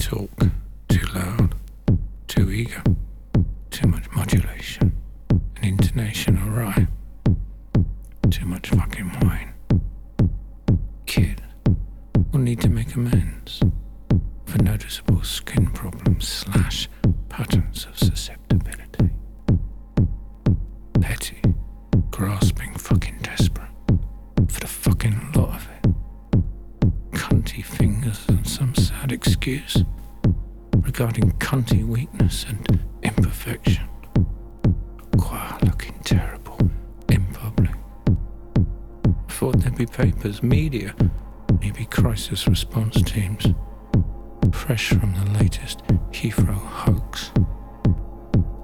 talk. As media, maybe crisis response teams, fresh from the latest Heathrow hoax.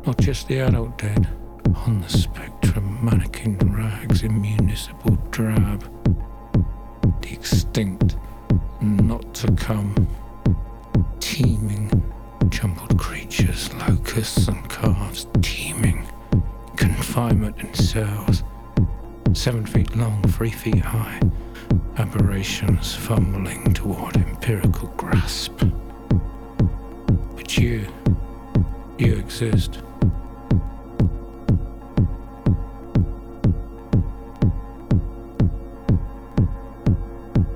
Not just the adult dead, on the spectrum, mannequin rags in municipal drab, the extinct, not to come, teeming, jumbled creatures, locusts and calves, teeming, confinement in cells, seven feet long, three feet high generations fumbling toward empirical grasp. But you, you exist.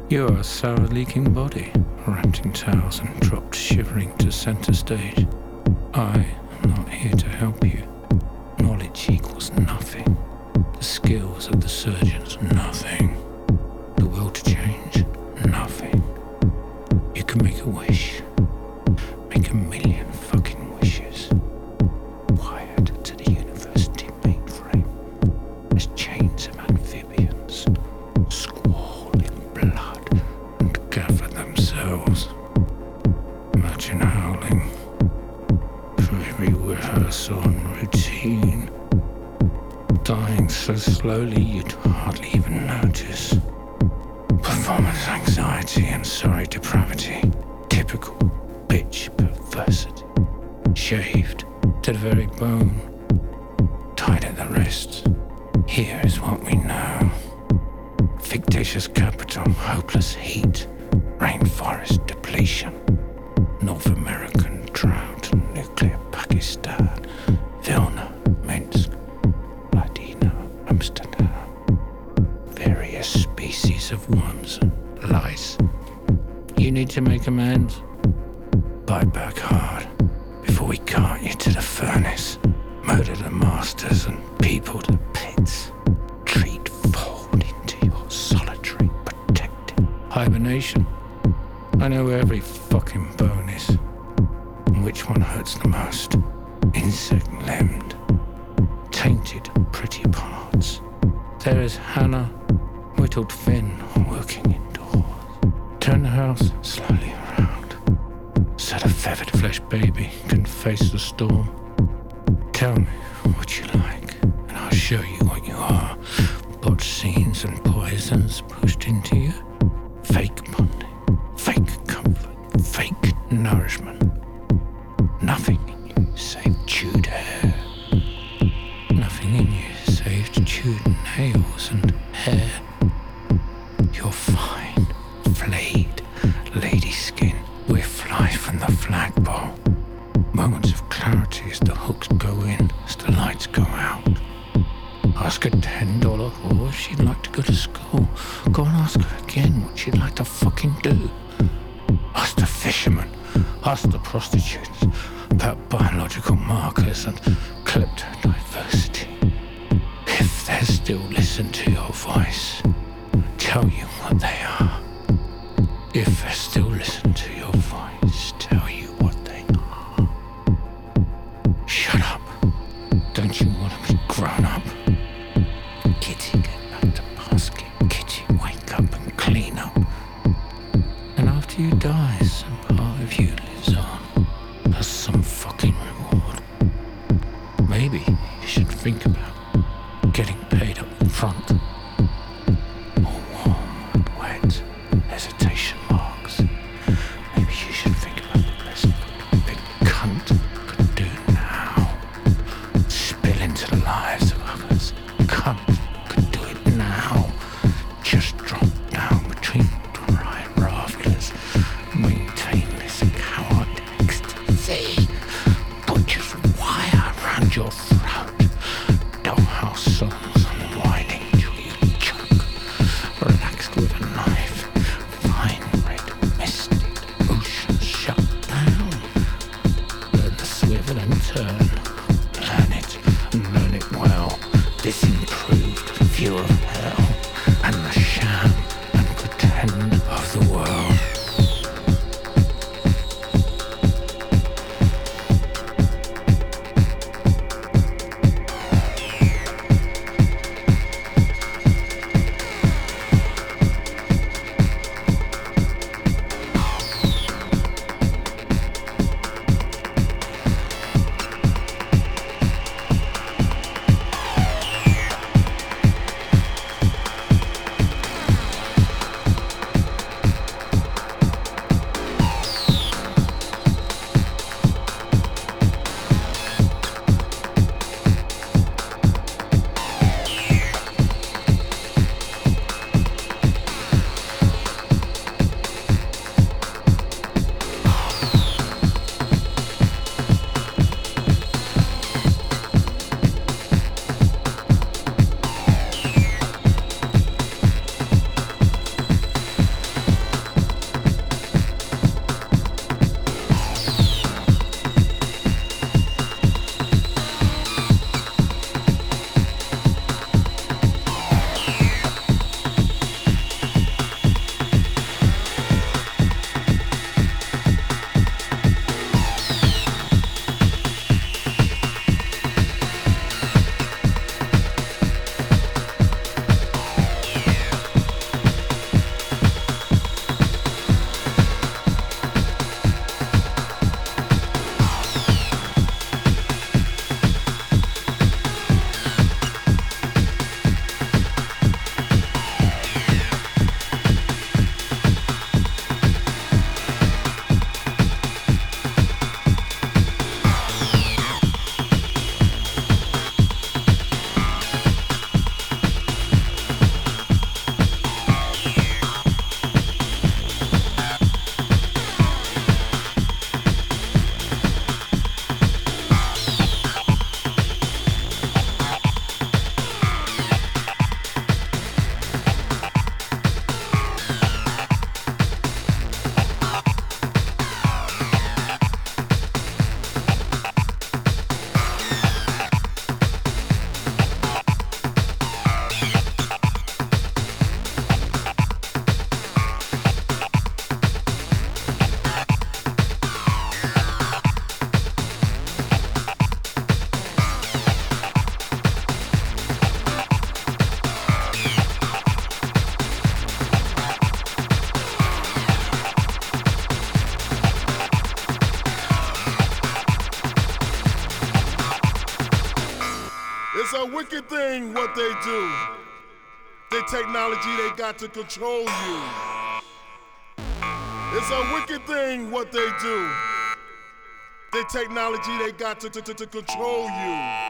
You are a sour leaking body, wrapped in towels and dropped shivering to center stage. I am not here to help you. every rehearsal and routine, dying so slowly you'd hardly even notice. Performance anxiety and sorry depravity, typical bitch perversity, shaved to the very bone, tied at the wrists. Here is what we know. Fictitious capital, hopeless heat, rainforest depletion, North American drought. Що ж ти чуєш? Wicked thing what they do. The technology they got to control you. It's a wicked thing what they do. The technology they got to, to, to, to control you.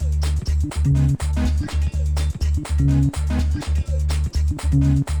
Thank you.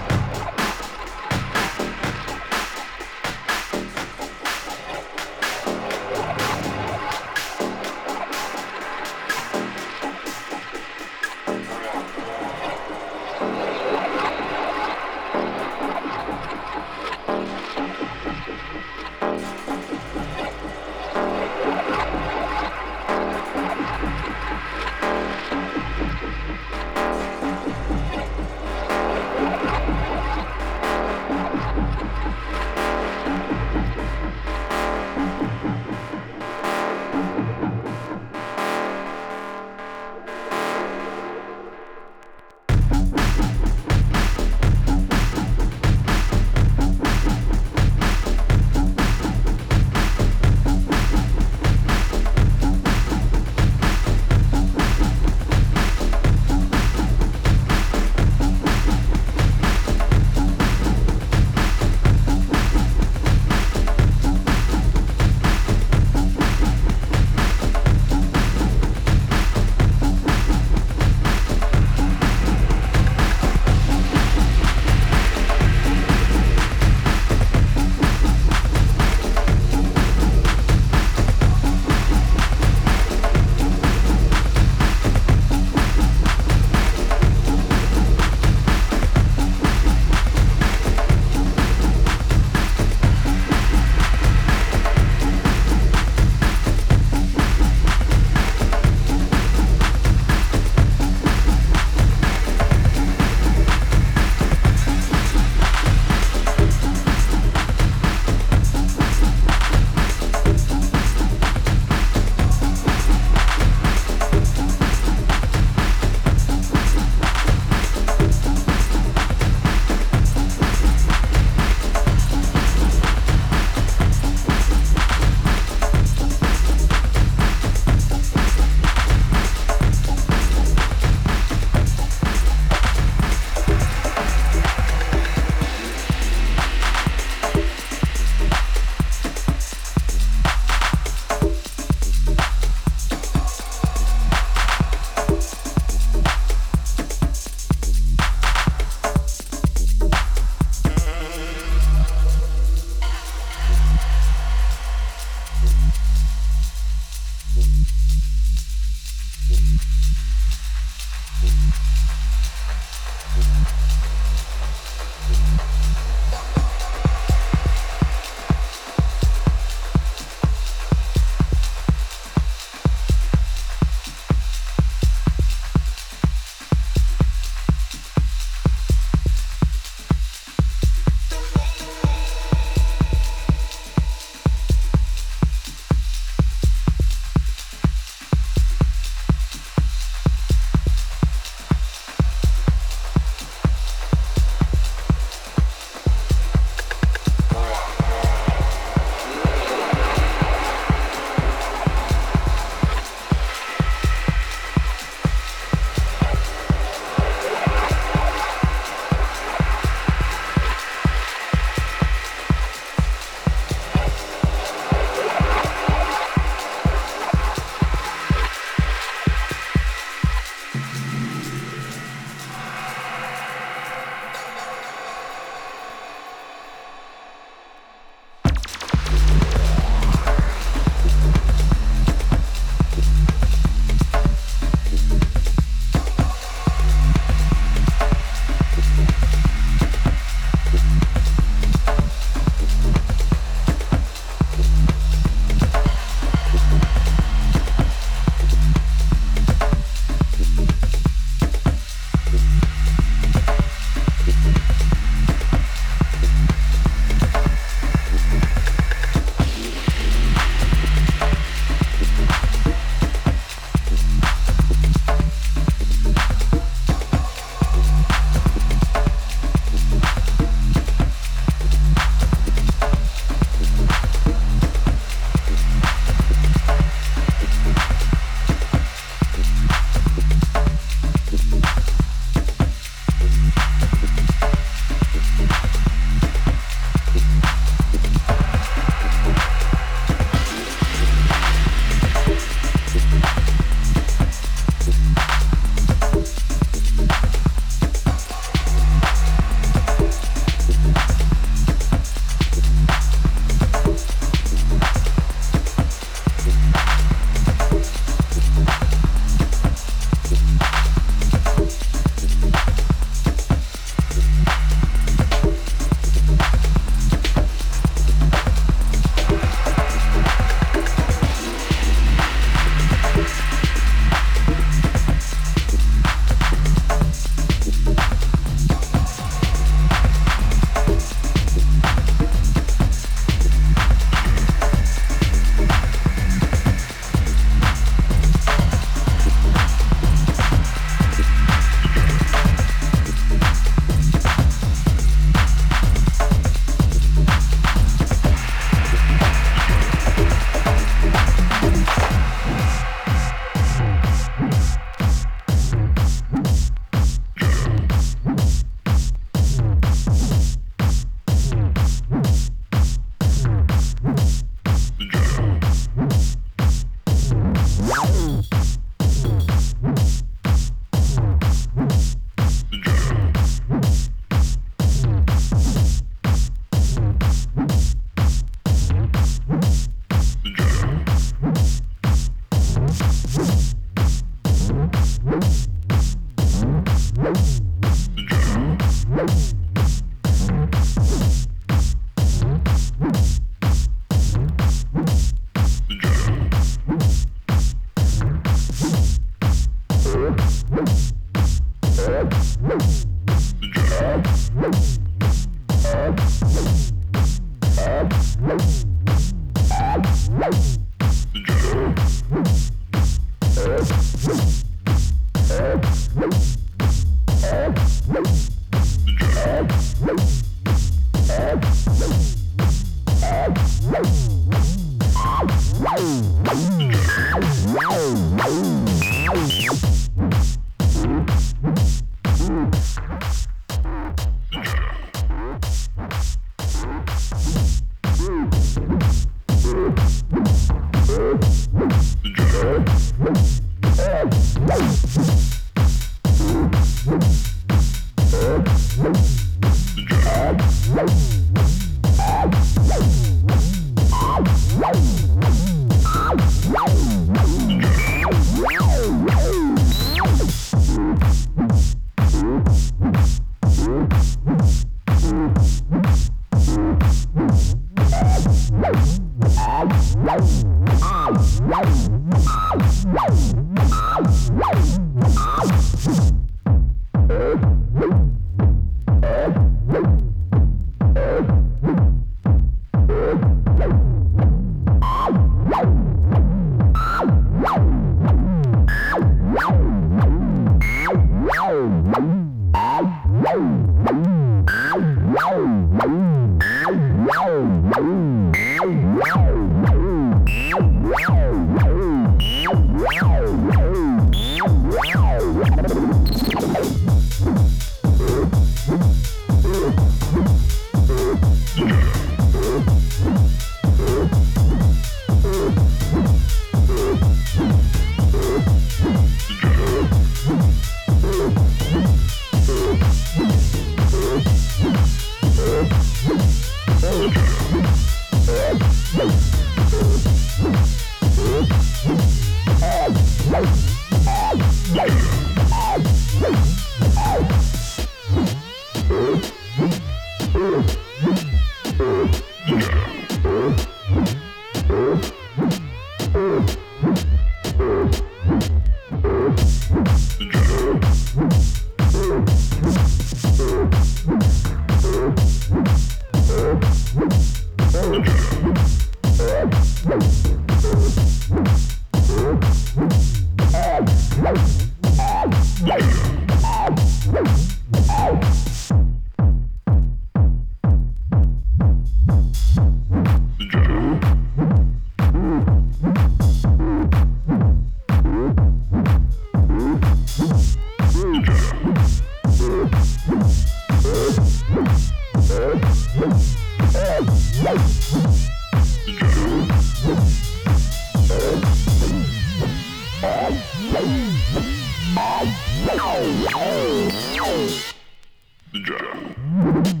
The Jack.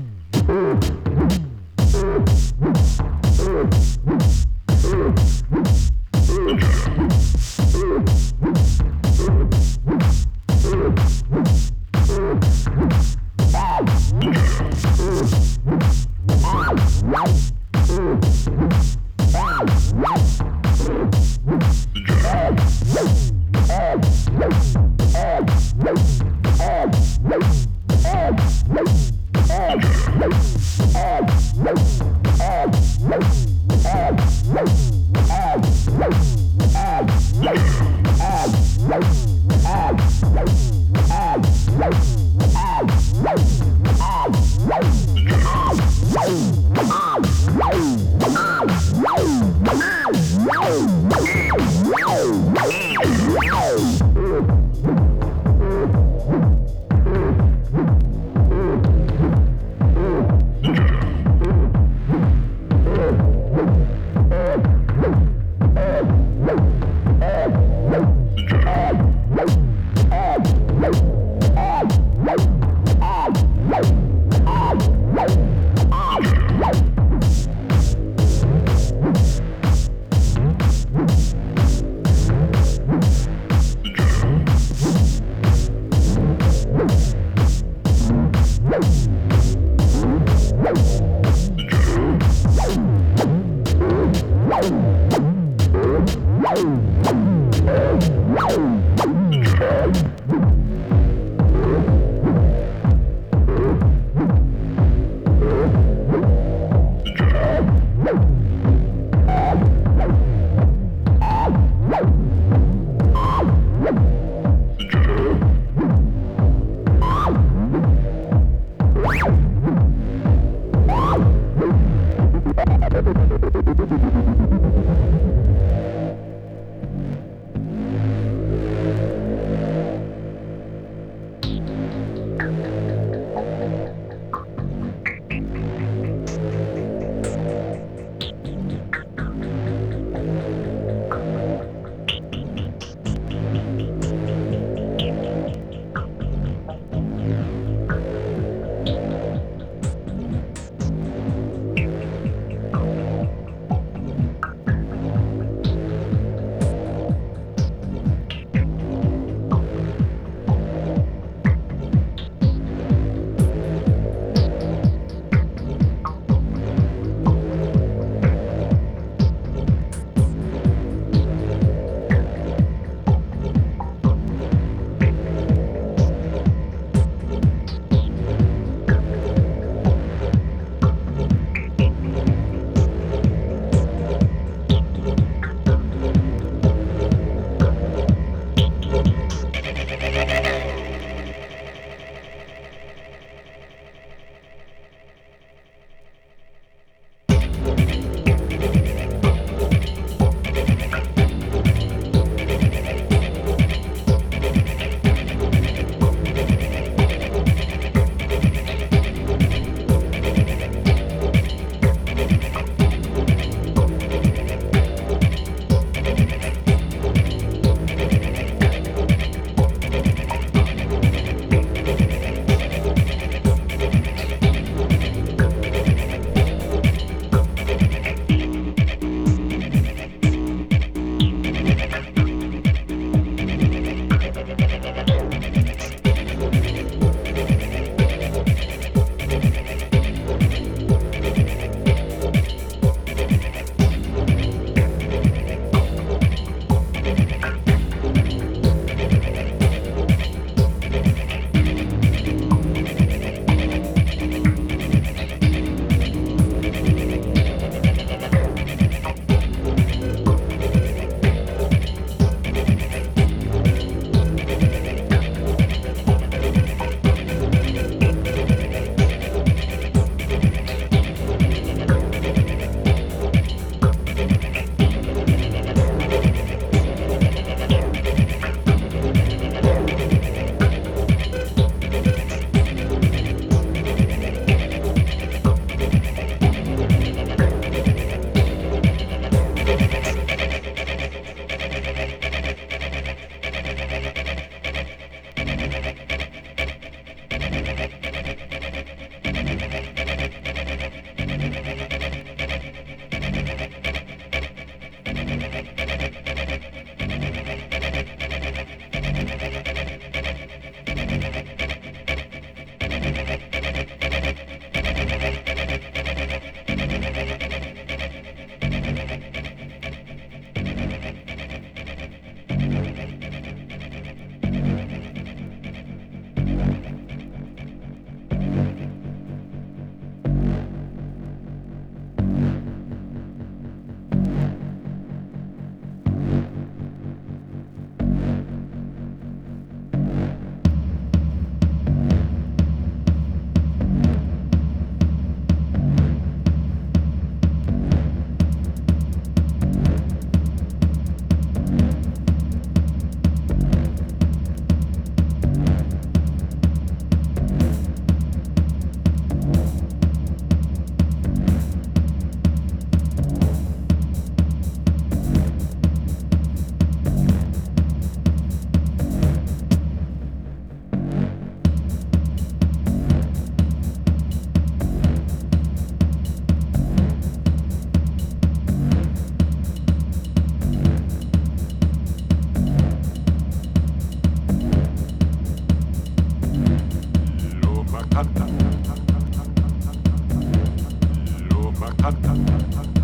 Podcast.